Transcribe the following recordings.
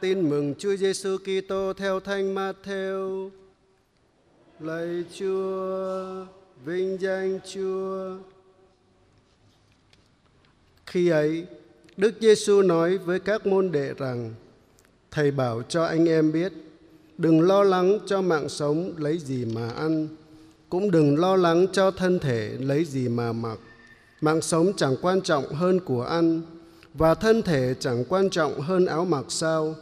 Tin mừng Chúa Giêsu Kitô theo Thánh Matthew. Lạy Chúa, vinh danh Chúa. Khi ấy, Đức Giêsu nói với các môn đệ rằng: Thầy bảo cho anh em biết, đừng lo lắng cho mạng sống lấy gì mà ăn, cũng đừng lo lắng cho thân thể lấy gì mà mặc. Mạng sống chẳng quan trọng hơn của ăn, và thân thể chẳng quan trọng hơn áo mặc sao?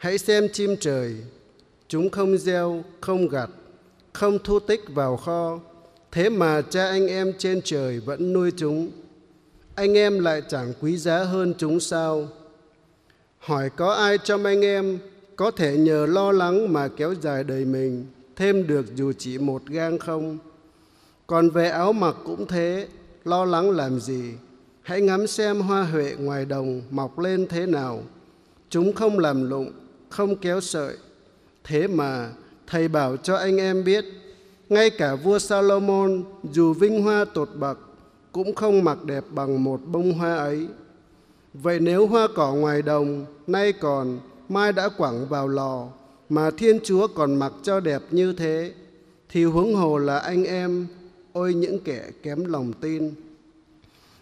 Hãy xem chim trời, chúng không gieo, không gặt, không thu tích vào kho, thế mà cha anh em trên trời vẫn nuôi chúng. Anh em lại chẳng quý giá hơn chúng sao? Hỏi có ai trong anh em có thể nhờ lo lắng mà kéo dài đời mình thêm được dù chỉ một gang không? Còn về áo mặc cũng thế, lo lắng làm gì? Hãy ngắm xem hoa huệ ngoài đồng mọc lên thế nào. Chúng không làm lụng, không kéo sợi. Thế mà thầy bảo cho anh em biết, ngay cả vua Salomon dù vinh hoa tột bậc cũng không mặc đẹp bằng một bông hoa ấy. Vậy nếu hoa cỏ ngoài đồng nay còn, mai đã quẳng vào lò, mà Thiên Chúa còn mặc cho đẹp như thế, thì huống hồ là anh em, ôi những kẻ kém lòng tin.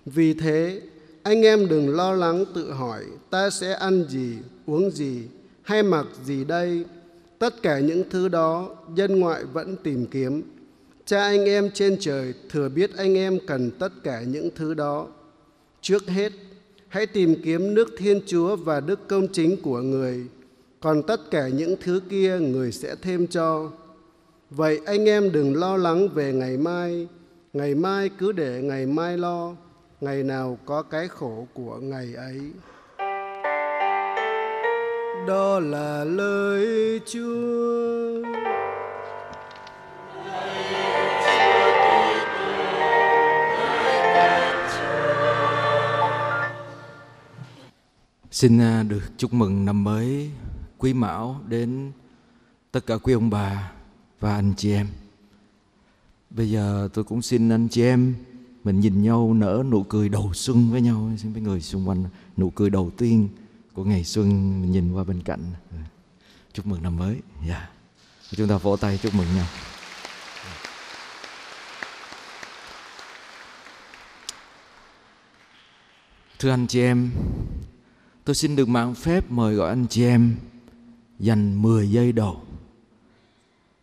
Vì thế, anh em đừng lo lắng tự hỏi ta sẽ ăn gì, uống gì hay mặc gì đây. Tất cả những thứ đó dân ngoại vẫn tìm kiếm. Cha anh em trên trời thừa biết anh em cần tất cả những thứ đó. Trước hết, hãy tìm kiếm nước Thiên Chúa và đức công chính của người, còn tất cả những thứ kia người sẽ thêm cho. Vậy anh em đừng lo lắng về ngày mai, ngày mai cứ để ngày mai lo ngày nào có cái khổ của ngày ấy đó là lời chúa Xin à, được chúc mừng năm mới quý mão đến tất cả quý ông bà và anh chị em. Bây giờ tôi cũng xin anh chị em mình nhìn nhau nở nụ cười đầu xuân với nhau, xin với người xung quanh nụ cười đầu tiên của ngày xuân mình nhìn qua bên cạnh. Chúc mừng năm mới. Dạ. Yeah. chúng ta vỗ tay chúc mừng nhau. Thưa anh chị em, tôi xin được mạng phép mời gọi anh chị em dành 10 giây đầu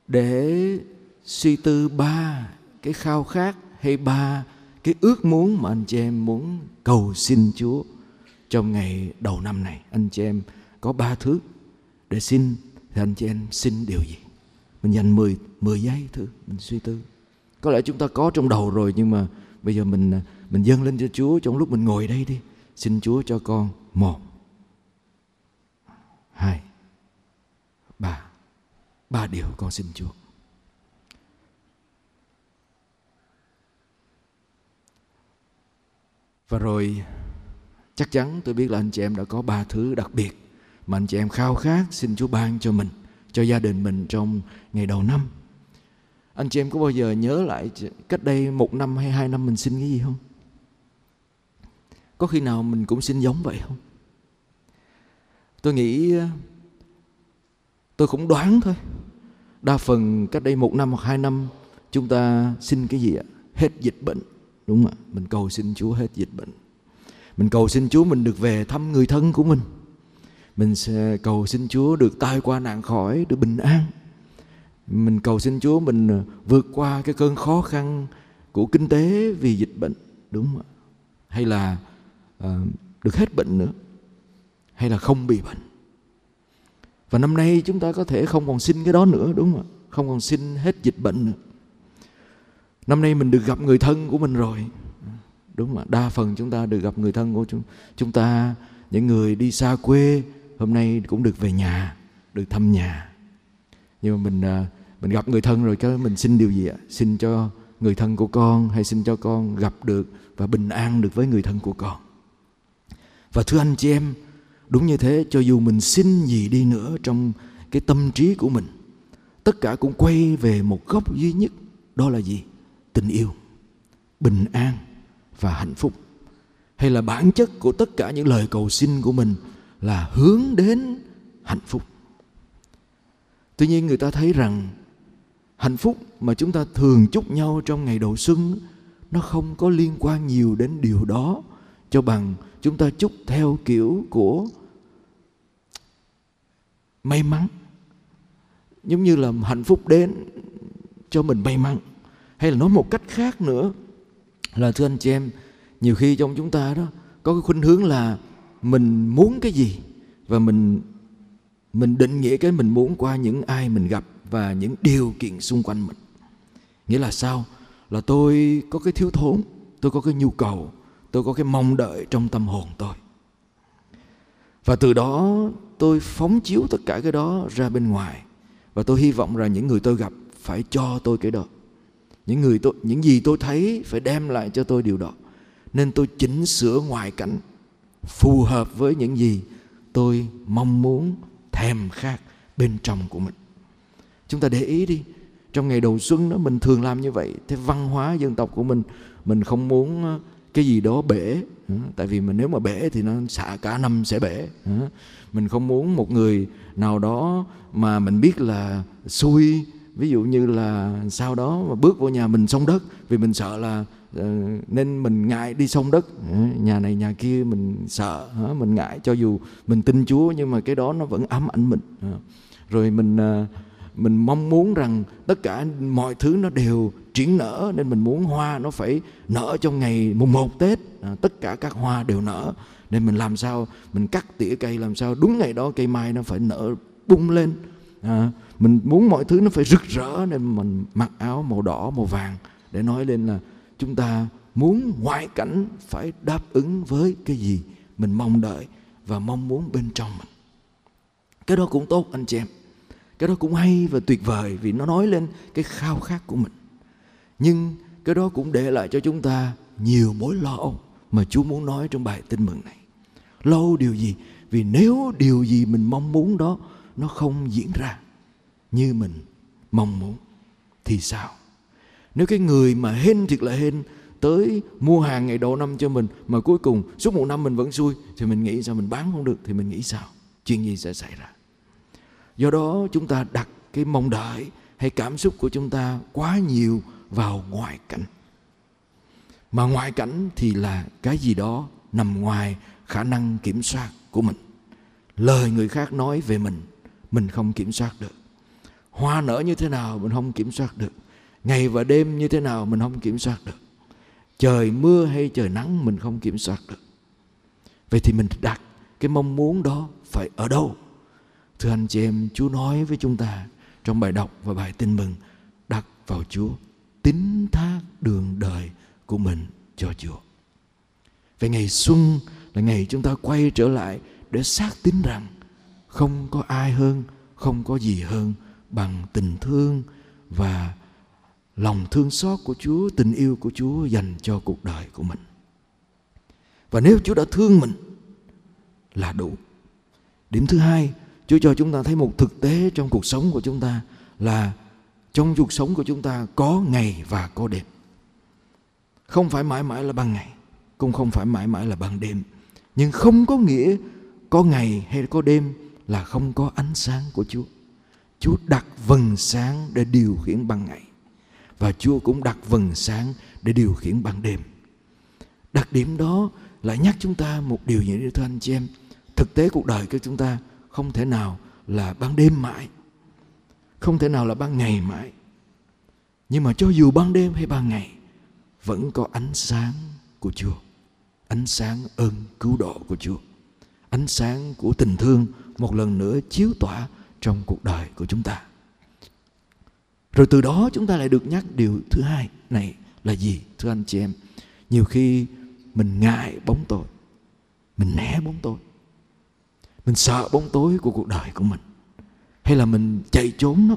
để suy tư ba cái khao khát hay ba cái ước muốn mà anh chị em muốn cầu xin Chúa trong ngày đầu năm này anh chị em có ba thứ để xin. Thì anh chị em xin điều gì? Mình dành 10, 10 giây thử mình suy tư. Có lẽ chúng ta có trong đầu rồi nhưng mà bây giờ mình à, mình dâng lên cho Chúa trong lúc mình ngồi đây đi xin Chúa cho con một hai ba. Ba điều con xin Chúa. Và rồi chắc chắn tôi biết là anh chị em đã có ba thứ đặc biệt mà anh chị em khao khát xin Chúa ban cho mình, cho gia đình mình trong ngày đầu năm. Anh chị em có bao giờ nhớ lại cách đây một năm hay hai năm mình xin cái gì không? Có khi nào mình cũng xin giống vậy không? Tôi nghĩ tôi cũng đoán thôi. Đa phần cách đây một năm hoặc hai năm chúng ta xin cái gì ạ? Hết dịch bệnh đúng không ạ mình cầu xin Chúa hết dịch bệnh mình cầu xin Chúa mình được về thăm người thân của mình. Mình sẽ cầu xin Chúa được tai qua nạn khỏi được bình an. Mình cầu xin Chúa mình vượt qua cái cơn khó khăn của kinh tế vì dịch bệnh đúng không ạ? Hay là uh, được hết bệnh nữa hay là không bị bệnh. Và năm nay chúng ta có thể không còn xin cái đó nữa đúng không ạ? Không còn xin hết dịch bệnh nữa. Năm nay mình được gặp người thân của mình rồi đúng mà đa phần chúng ta được gặp người thân của chúng chúng ta, những người đi xa quê, hôm nay cũng được về nhà, được thăm nhà. Nhưng mà mình à, mình gặp người thân rồi cái mình xin điều gì ạ? Xin cho người thân của con hay xin cho con gặp được và bình an được với người thân của con? Và thưa anh chị em, đúng như thế, cho dù mình xin gì đi nữa trong cái tâm trí của mình, tất cả cũng quay về một góc duy nhất, đó là gì? Tình yêu, bình an và hạnh phúc. Hay là bản chất của tất cả những lời cầu xin của mình là hướng đến hạnh phúc. Tuy nhiên người ta thấy rằng hạnh phúc mà chúng ta thường chúc nhau trong ngày đầu xuân, nó không có liên quan nhiều đến điều đó cho bằng chúng ta chúc theo kiểu của may mắn. Giống như là hạnh phúc đến cho mình may mắn. Hay là nói một cách khác nữa là, thưa anh chị em, nhiều khi trong chúng ta đó, có cái khuynh hướng là mình muốn cái gì và mình mình định nghĩa cái mình muốn qua những ai mình gặp và những điều kiện xung quanh mình. Nghĩa là sao? Là tôi có cái thiếu thốn, tôi có cái nhu cầu, tôi có cái mong đợi trong tâm hồn tôi. Và từ đó tôi phóng chiếu tất cả cái đó ra bên ngoài và tôi hy vọng rằng những người tôi gặp phải cho tôi cái đó những người tôi, những gì tôi thấy phải đem lại cho tôi điều đó. Nên tôi chỉnh sửa ngoại cảnh phù hợp với những gì tôi mong muốn thèm khát bên trong của mình. Chúng ta để ý đi, trong ngày đầu xuân đó, mình thường làm như vậy. Thế văn hóa dân tộc của mình mình không muốn ờ, cái gì đó bể. Ừ, tại vì mình nếu mà bể thì nó xả cả năm sẽ bể. Ừ, mình không muốn một người nào đó mà mình biết là xui ví dụ như là sau đó mà bước vô nhà mình sông đất vì mình sợ là ờ, nên mình ngại đi sông đất. Ờ, nhà này nhà kia mình sợ mình ngại cho dù mình tin Chúa nhưng mà cái đó nó vẫn ám ảnh mình. Ờ, rồi mình mình mong muốn rằng tất cả mọi thứ nó đều triển nở nên mình muốn hoa nó phải nở trong ngày mùng một Tết. À, tất cả các hoa đều nở. Nên mình làm sao mình cắt tỉa cây làm sao đúng ngày đó cây mai nó phải nở bung lên. À, mình muốn mọi thứ nó phải rực rỡ nên mình mặc áo màu đỏ, màu vàng để nói lên là chúng ta muốn ngoại cảnh phải đáp ứng với cái gì mình mong đợi và mong muốn bên trong mình cái đó cũng tốt, anh chị em cái đó cũng hay và tuyệt vời vì nó nói lên cái khao khát của mình nhưng cái đó cũng để lại cho chúng ta nhiều mối lo âu mà Chúa muốn nói trong bài tin mừng này. Lo điều gì? Vì nếu điều gì mình mong muốn đó nó không diễn ra như mình mong muốn, thì sao? Nếu cái người mà hên thiệt là hên, tới mua hàng ngày đầu năm cho mình, mà cuối cùng suốt một năm mình vẫn xui, thì mình nghĩ sao mình bán không được, thì mình nghĩ sao? Chuyện gì sẽ xảy ra? Do đó chúng ta đặt cái mong đợi hay cảm xúc của chúng ta quá nhiều vào ngoại cảnh mà ngoại cảnh thì là cái gì đó nằm ngoài khả năng kiểm soát của mình lời người khác nói về mình mình không kiểm soát được hoa nở như thế nào mình không kiểm soát được. Ngày và đêm như thế nào mình không kiểm soát được. Trời mưa hay trời nắng mình không kiểm soát được. Vậy thì mình đặt cái mong muốn đó phải ở đâu? Thưa anh chị em chúa nói với chúng ta trong bài đọc và bài tin mừng đặt vào chúa tín thác đường đời của mình cho Chúa. Về ngày xuân là ngày chúng ta quay trở lại để xác tín rằng không có ai hơn, không có gì hơn bằng tình thương và lòng thương xót của Chúa, tình yêu của Chúa dành cho cuộc đời của mình. Và nếu Chúa đã thương mình là đủ. Điểm thứ hai, Chúa cho chúng ta thấy một thực tế trong cuộc sống của chúng ta là trong cuộc sống của chúng ta có ngày và có đêm không phải mãi mãi là ban ngày cũng không phải mãi mãi là ban đêm nhưng không có nghĩa có ngày hay có đêm là không có ánh sáng của Chúa. Chúa đặt vầng sáng để điều khiển ban ngày. Và Chúa cũng đặt vầng sáng để điều khiển ban đêm. Đặc điểm đó lại nhắc chúng ta một điều như thế thưa anh chị em. Thực tế cuộc đời của chúng ta không thể nào là ban đêm mãi. Không thể nào là ban ngày mãi. Nhưng mà cho dù ban đêm hay ban ngày, vẫn có ánh sáng của Chúa. Ánh sáng ơn cứu độ của Chúa. Ánh sáng của tình thương một lần nữa chiếu tỏa trong cuộc đời của chúng ta. Rồi từ đó chúng ta lại được nhắc điều thứ hai này là gì, thưa anh chị em? Nhiều khi mình ngại bóng tối mình né bóng tối mình sợ bóng tối của cuộc đời của mình, hay là mình chạy trốn nó.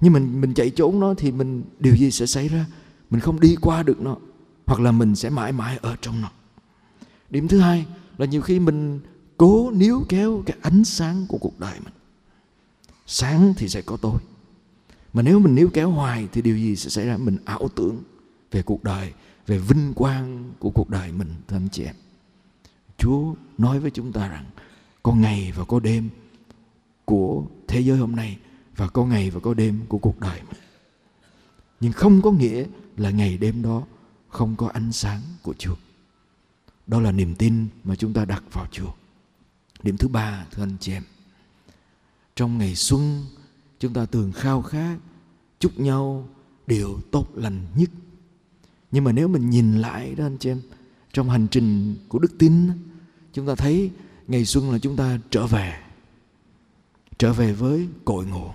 Nhưng mình mình chạy trốn nó thì mình, điều gì sẽ xảy ra? Mình không đi qua được nó, hoặc là mình sẽ mãi mãi ở trong nó. Điểm thứ hai là nhiều khi mình cố níu kéo cái ánh sáng của cuộc đời mình sáng thì sẽ có tối mà nếu mình níu kéo hoài thì điều gì sẽ xảy ra mình ảo tưởng về cuộc đời về vinh quang của cuộc đời mình thưa anh chị em chúa nói với chúng ta rằng có ngày và có đêm của thế giới hôm nay và có ngày và có đêm của cuộc đời mình. Nhưng không có nghĩa là ngày đêm đó không có ánh sáng của Chúa. Đó là niềm tin mà chúng ta đặt vào Chúa. Điểm thứ ba, thưa anh chị em, trong ngày xuân chúng ta thường khao khát chúc nhau điều tốt lành nhất. Nhưng mà nếu mình nhìn lại đó anh chị em, trong hành trình của đức tin chúng ta thấy ngày xuân là chúng ta trở về. Trở về với cội nguồn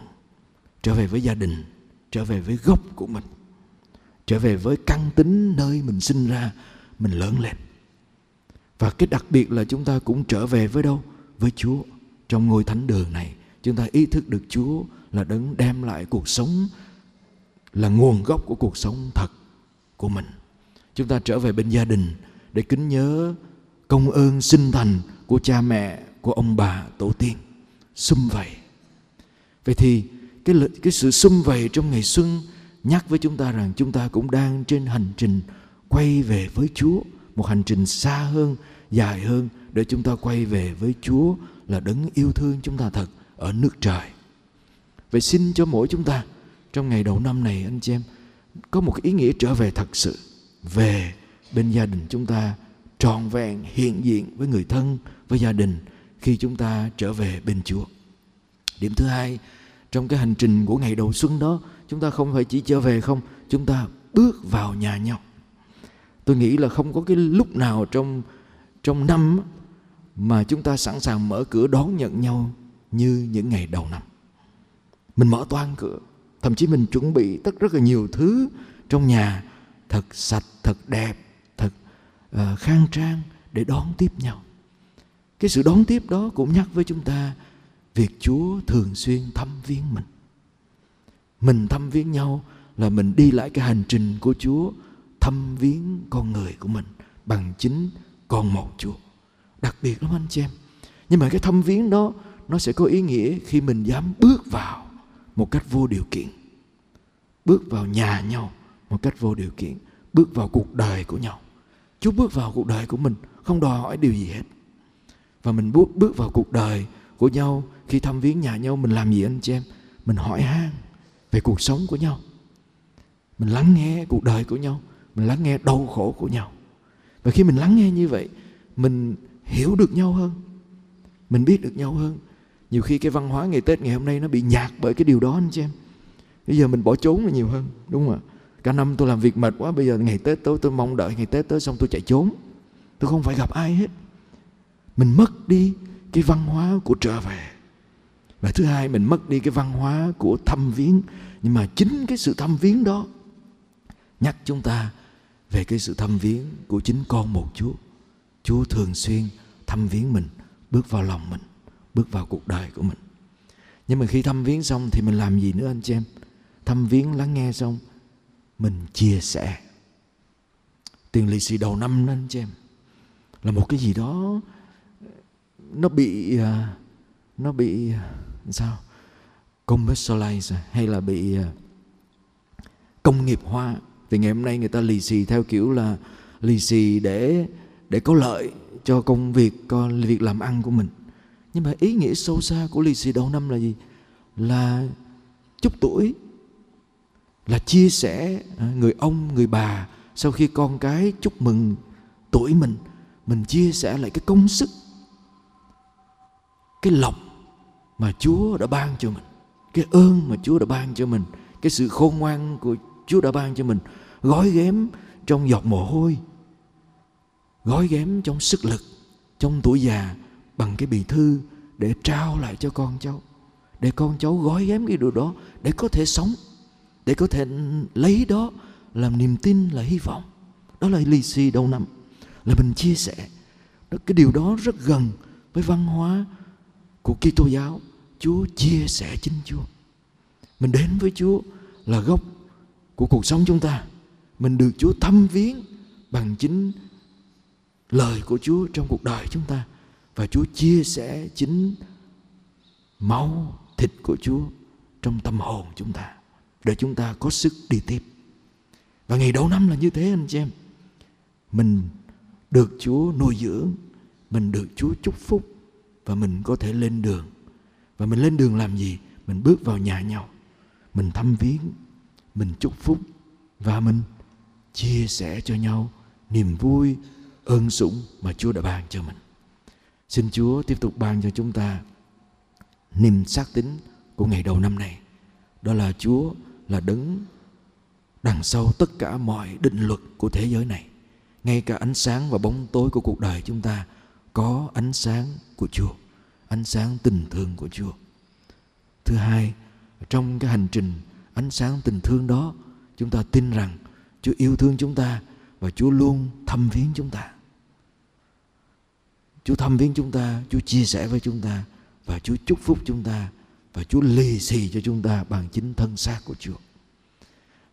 trở về với gia đình trở về với gốc của mình trở về với căn tính nơi mình sinh ra mình lớn lên. Và cái đặc biệt là chúng ta cũng trở về với đâu? Với chúa trong ngôi thánh đường này chúng ta ý thức được chúa là đấng đem lại cuộc sống, là nguồn gốc của cuộc sống thật của mình. Chúng ta trở về bên gia đình để kính nhớ công ơn sinh thành của cha mẹ, của ông bà tổ tiên. Xung vầy. Vậy thì cái cái sự xung vầy trong ngày xuân nhắc với chúng ta rằng chúng ta cũng đang trên hành trình quay về với Chúa, một hành trình xa hơn, dài hơn để chúng ta quay về với Chúa là đấng yêu thương chúng ta thật ở nước trời vậy xin cho mỗi chúng ta trong ngày đầu năm này anh chị em có một ý nghĩa trở về thật sự về bên gia đình chúng ta trọn vẹn hiện diện với người thân với gia đình khi chúng ta trở về bên Chúa. Điểm thứ hai, trong cái hành trình của ngày đầu xuân đó, chúng ta không phải chỉ trở về không, chúng ta bước vào nhà nhau. Tôi nghĩ là không có cái lúc nào trong trong năm mà chúng ta sẵn sàng mở cửa đón nhận nhau như những ngày đầu năm. Mình mở toan cửa, thậm chí mình chuẩn bị tất rất là nhiều thứ trong nhà thật sạch, thật đẹp, thật uh, khang trang để đón tiếp nhau. Cái sự đón tiếp đó cũng nhắc với chúng ta việc Chúa thường xuyên thăm viếng mình. Mình thăm viếng nhau là mình đi lại cái hành trình của Chúa thăm viếng con người của mình bằng chính con một Chúa. Đặc biệt lắm anh chị em. Nhưng mà cái thăm viếng đó nó sẽ có ý nghĩa khi mình dám bước vào một cách vô điều kiện. Bước vào nhà nhau một cách vô điều kiện. Bước vào cuộc đời của nhau. Chúa bước vào cuộc đời của mình, không đòi hỏi điều gì hết. Và mình bước bước vào cuộc đời của nhau, khi thăm viếng nhà nhau, mình làm gì anh chị em? Mình hỏi han về cuộc sống của nhau. Mình lắng nghe cuộc đời của nhau. Mình lắng nghe đau khổ của nhau. Và khi mình lắng nghe như vậy, mình hiểu được nhau hơn. Mình biết được nhau hơn nhiều khi cái văn hóa ngày tết ngày hôm nay nó bị nhạt bởi cái điều đó anh chị em. Bây giờ mình bỏ trốn là nhiều hơn đúng không ạ? Cả năm tôi làm việc mệt quá bây giờ ngày tết tới tôi mong đợi ngày tết tới xong tôi chạy trốn. Tôi không phải gặp ai hết. Mình mất đi cái văn hóa của trở về. Và thứ hai mình mất đi cái văn hóa của thăm viếng. Nhưng mà chính cái sự thăm viếng đó nhắc chúng ta về cái sự thăm viếng của chính con một Chúa. Chúa thường xuyên thăm viếng mình, bước vào lòng mình, bước vào cuộc đời của mình. Nhưng mà khi thăm viếng xong thì mình làm gì nữa anh chị em? Thăm viếng lắng nghe xong, mình chia sẻ. Tiền lì xì đầu năm đó anh chị em. Là một cái gì đó nó bị à, nó bị à, sao commercialize hay là bị à, công nghiệp hóa thì ngày hôm nay người ta lì xì theo kiểu là lì xì để để có lợi cho công việc cho việc làm ăn của mình nhưng mà ý nghĩa sâu xa của lì xì đầu năm là gì? Là chúc tuổi, là chia sẻ à, người ông, người bà sau khi con cái chúc mừng tuổi mình mình chia sẻ lại cái công sức, cái lọc mà Chúa đã ban cho mình, cái ơn mà Chúa đã ban cho mình, cái sự khôn ngoan của Chúa đã ban cho mình, gói ghém trong giọt mồ hôi, gói ghém trong sức lực, trong tuổi già bằng cái bì thư để trao lại cho con cháu, để con cháu gói ghém cái điều đó để có thể sống, để có thể lấy đó làm niềm tin, là hy vọng. Đó là lì xì đầu năm. Là mình chia sẻ cái điều đó rất gần với văn hóa của Kitô giáo. Chúa chia sẻ chính Chúa. Mình đến với Chúa là gốc của cuộc sống chúng ta. Mình được Chúa thăm viếng bằng chính lời của Chúa trong cuộc đời chúng ta và Chúa chia sẻ chính máu thịt của Chúa trong tâm hồn chúng ta, để chúng ta có sức đi tiếp. Và ngày đầu năm là như thế, anh chị em. Mình được Chúa nuôi dưỡng, mình được Chúa chúc phúc, và mình có thể lên đường. Và mình lên đường làm gì? Mình bước vào nhà nhau. Mình thăm viếng, mình chúc phúc, và mình chia sẻ cho nhau niềm vui, ơn sủng mà Chúa đã ban cho mình. Xin Chúa tiếp tục ban cho chúng ta niềm xác tín của ngày đầu năm này. Đó là Chúa là đứng đằng sau tất cả mọi định luật của thế giới này. Ngay cả ánh sáng và bóng tối của cuộc đời chúng ta có ánh sáng của Chúa, ánh sáng tình thương của Chúa. Thứ hai, trong cái hành trình ánh sáng tình thương đó, chúng ta tin rằng Chúa yêu thương chúng ta và Chúa luôn thăm viếng chúng ta. Chúa thăm viếng chúng ta, Chúa chia sẻ với chúng ta và Chúa chúc phúc chúng ta và Chúa lì xì cho chúng ta bằng chính thân xác của Chúa.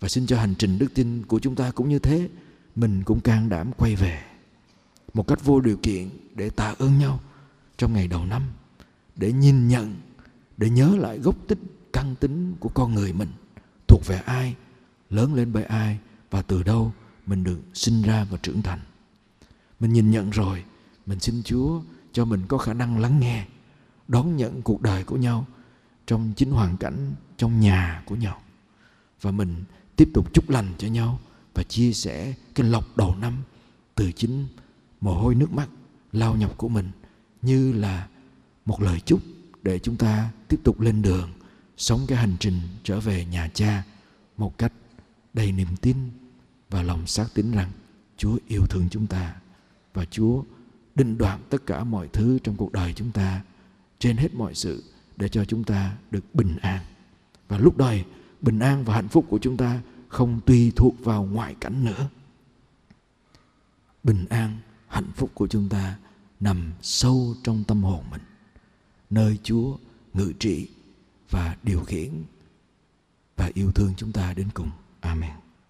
Và xin cho hành trình đức tin của chúng ta cũng như thế, mình cũng can đảm quay về một cách vô điều kiện để tạ ơn nhau trong ngày đầu năm, để nhìn nhận, để nhớ lại gốc tích căn tính của con người mình thuộc về ai, lớn lên bởi ai và từ đâu mình được sinh ra và trưởng thành. Mình nhìn nhận rồi, mình xin Chúa cho mình có khả năng lắng nghe, đón nhận cuộc đời của nhau trong chính hoàn cảnh trong nhà của nhau. Và mình tiếp tục chúc lành cho nhau và chia sẻ cái lộc đầu năm từ chính mồ hôi nước mắt lao nhọc của mình như là một lời chúc để chúng ta tiếp tục lên đường sống cái hành trình trở về nhà cha một cách đầy niềm tin và lòng xác tín rằng Chúa yêu thương chúng ta và Chúa định đoạn tất cả mọi thứ trong cuộc đời chúng ta trên hết mọi sự để cho chúng ta được bình an. Và lúc đời bình an và hạnh phúc của chúng ta không tùy thuộc vào ngoại cảnh nữa. Bình an, hạnh phúc của chúng ta nằm sâu trong tâm hồn mình, nơi Chúa ngự trị và điều khiển và yêu thương chúng ta đến cùng. Amen.